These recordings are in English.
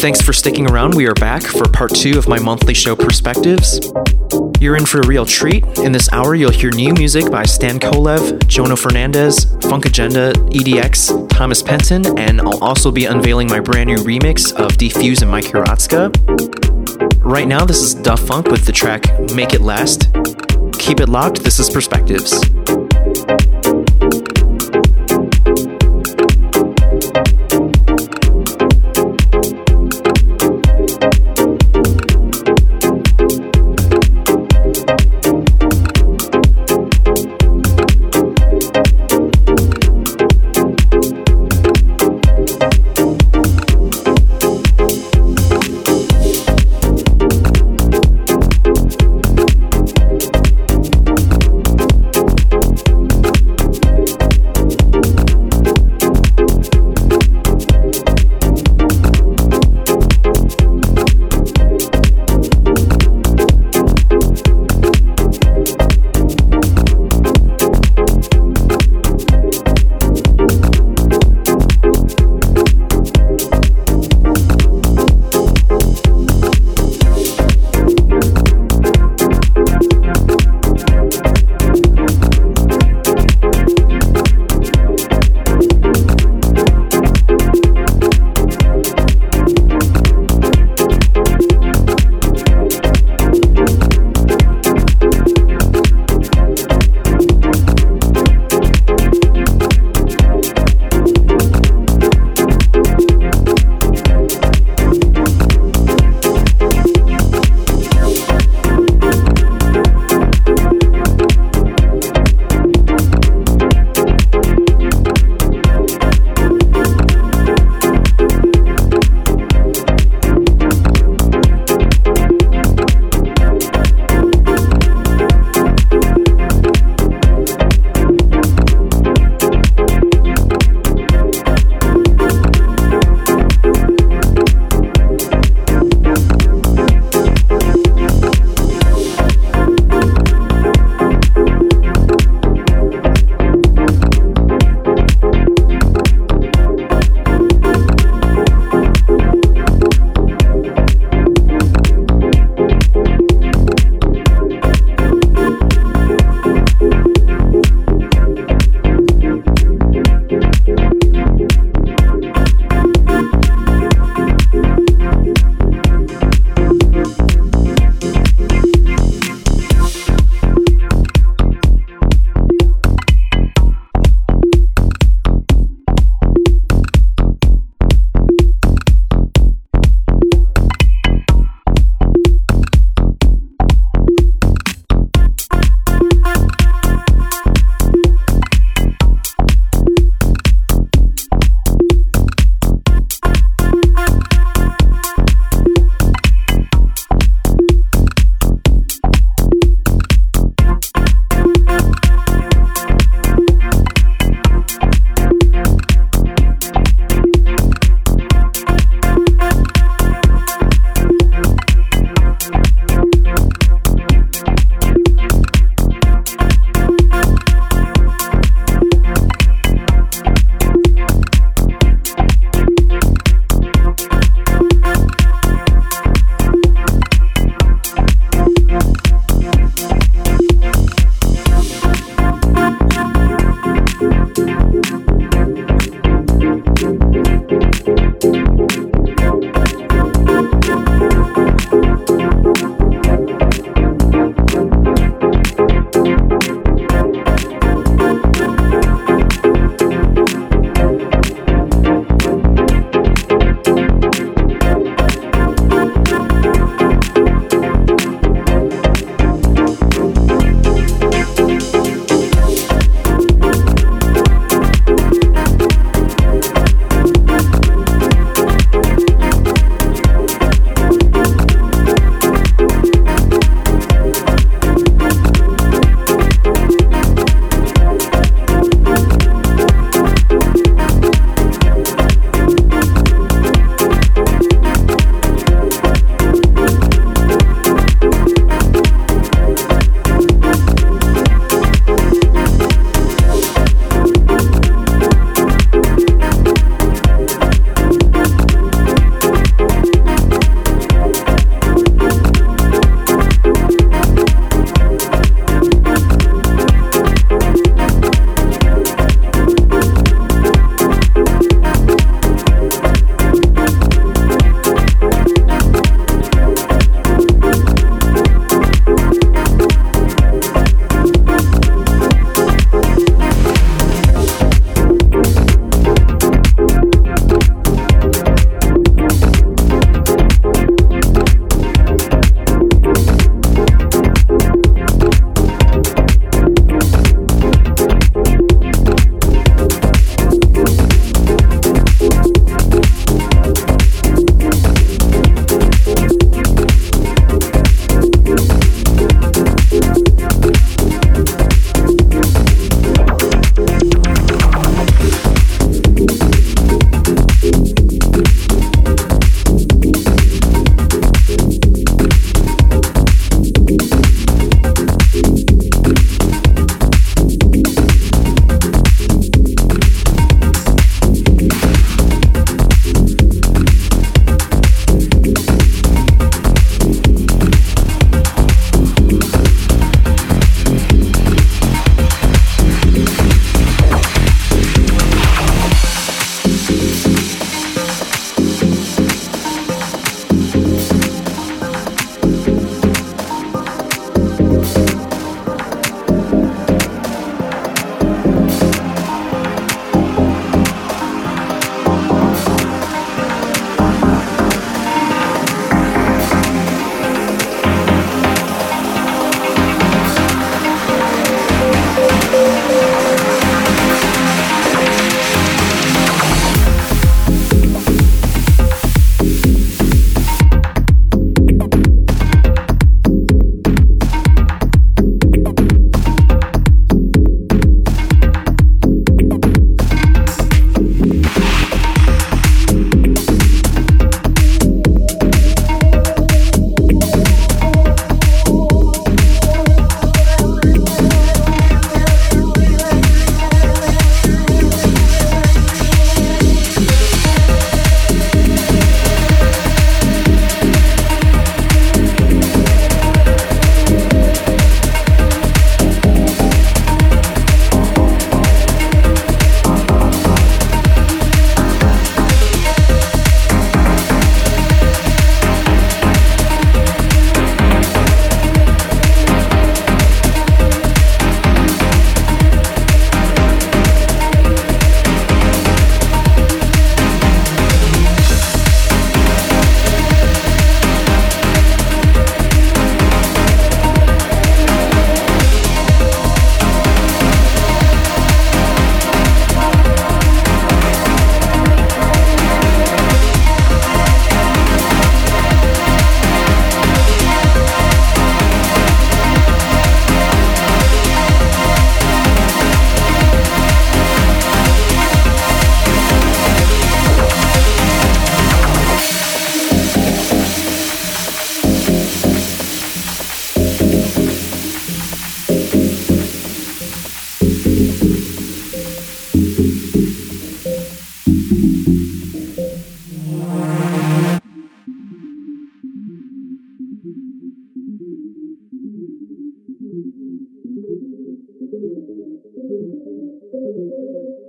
Thanks for sticking around. We are back for part two of my monthly show Perspectives. You're in for a real treat. In this hour, you'll hear new music by Stan Kolev, Jono Fernandez, Funk Agenda, EDX, Thomas Penton, and I'll also be unveiling my brand new remix of Defuse and Mike Hiratsuka. Right now, this is Duff Funk with the track Make It Last. Keep it locked. This is Perspectives.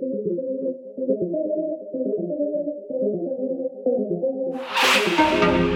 Thank you.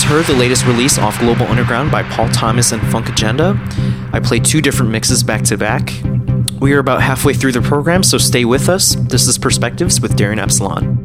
Just heard the latest release off Global Underground by Paul Thomas and Funk Agenda. I played two different mixes back to back. We are about halfway through the program, so stay with us. This is Perspectives with Darin Epsilon.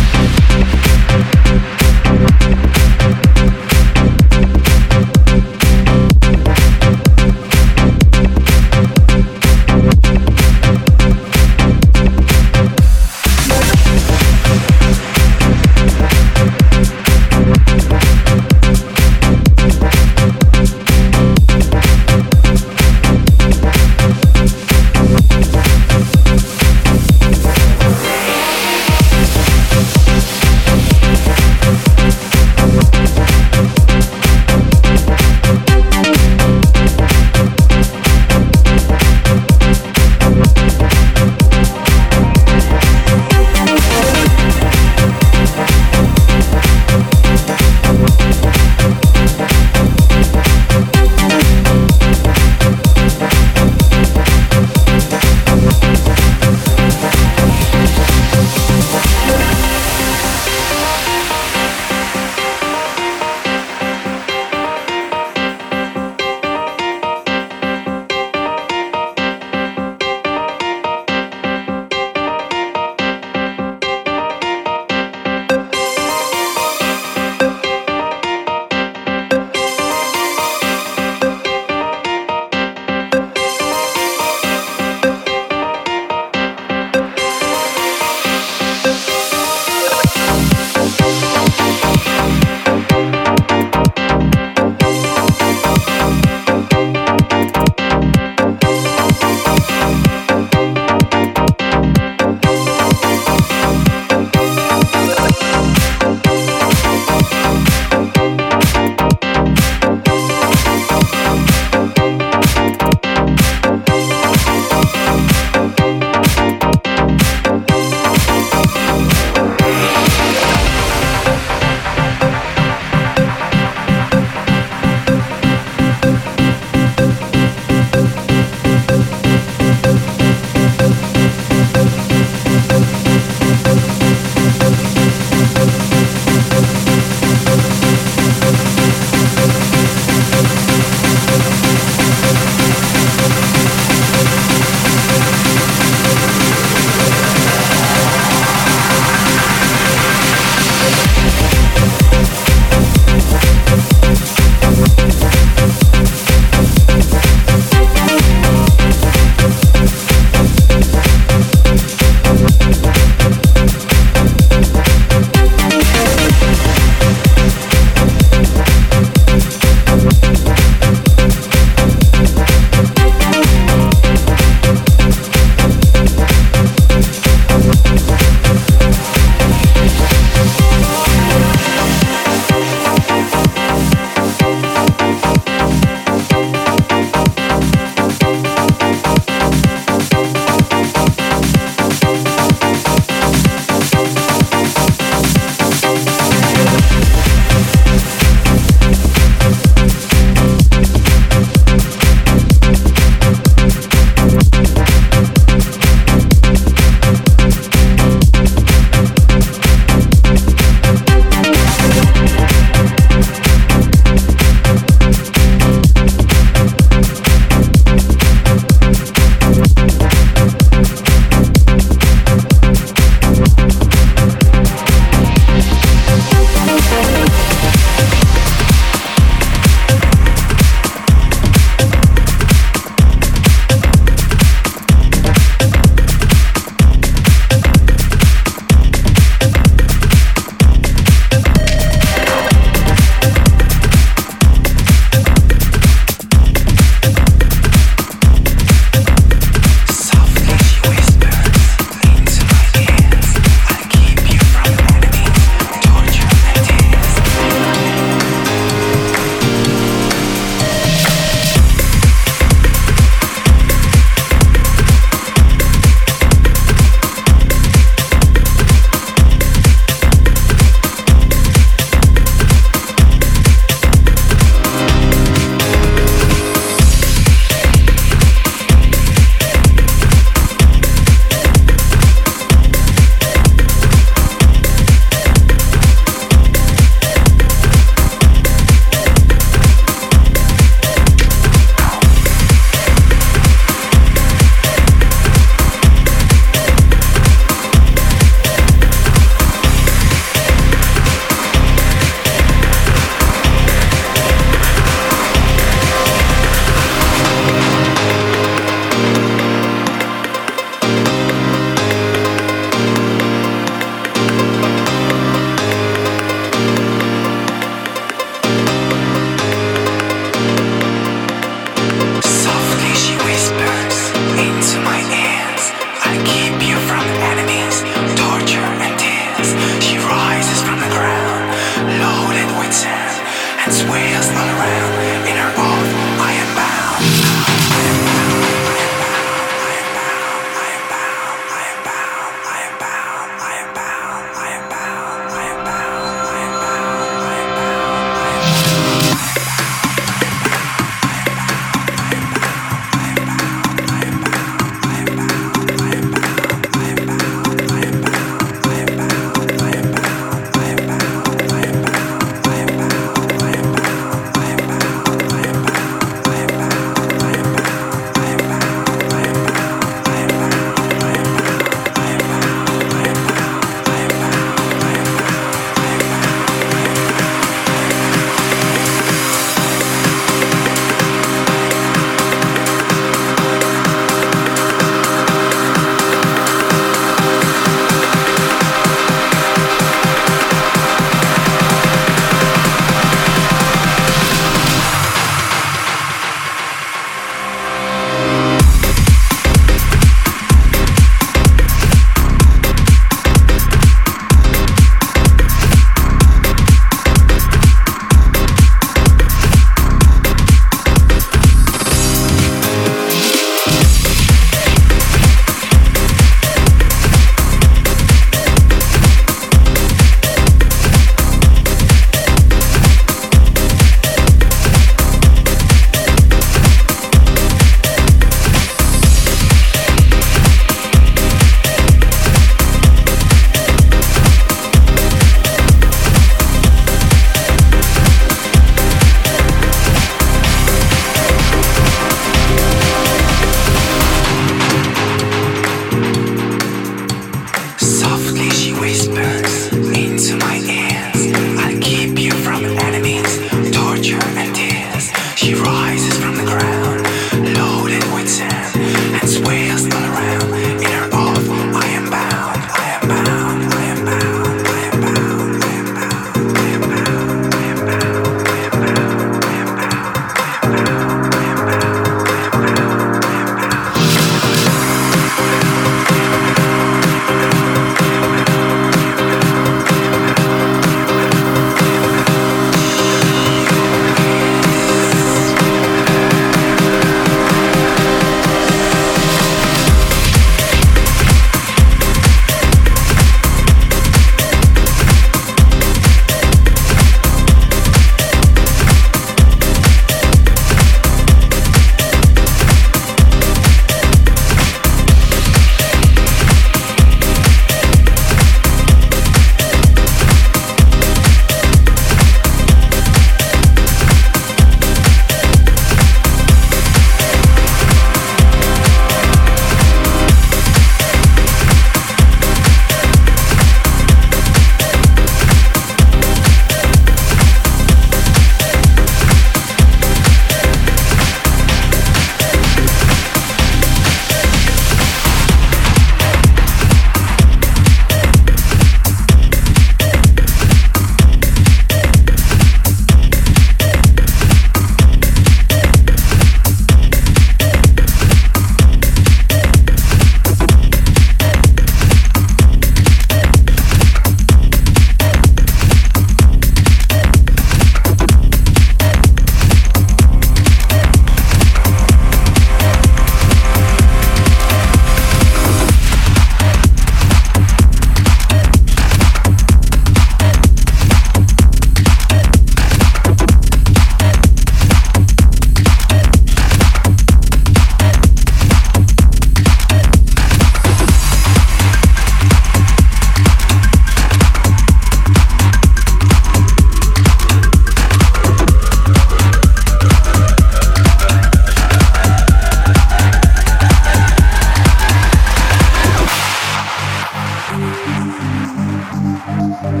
Thank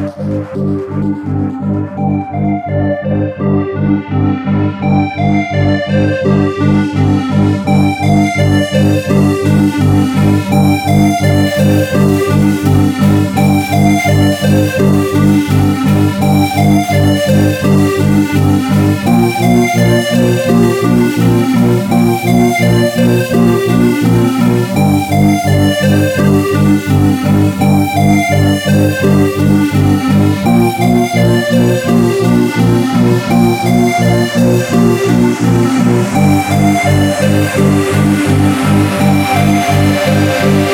Thank you.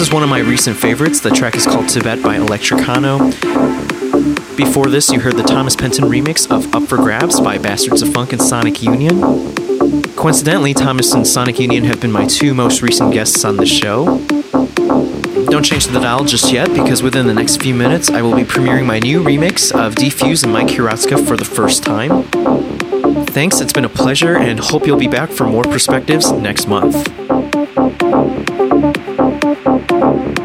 Is one of my recent favorites. The track is called Tibet by Electricano. Before this, you heard the Thomas Penton remix of Up for Grabs by Bastards of Funk and Sonic Union. Coincidentally, Thomas and Sonic Union have been my two most recent guests on the show. Don't change the dial just yet, because within the next few minutes, I will be premiering my new remix of Defuse and Mike Hiratsuka for the first time. Thanks, it's been a pleasure, and hope you'll be back for more perspectives next month. Thank you.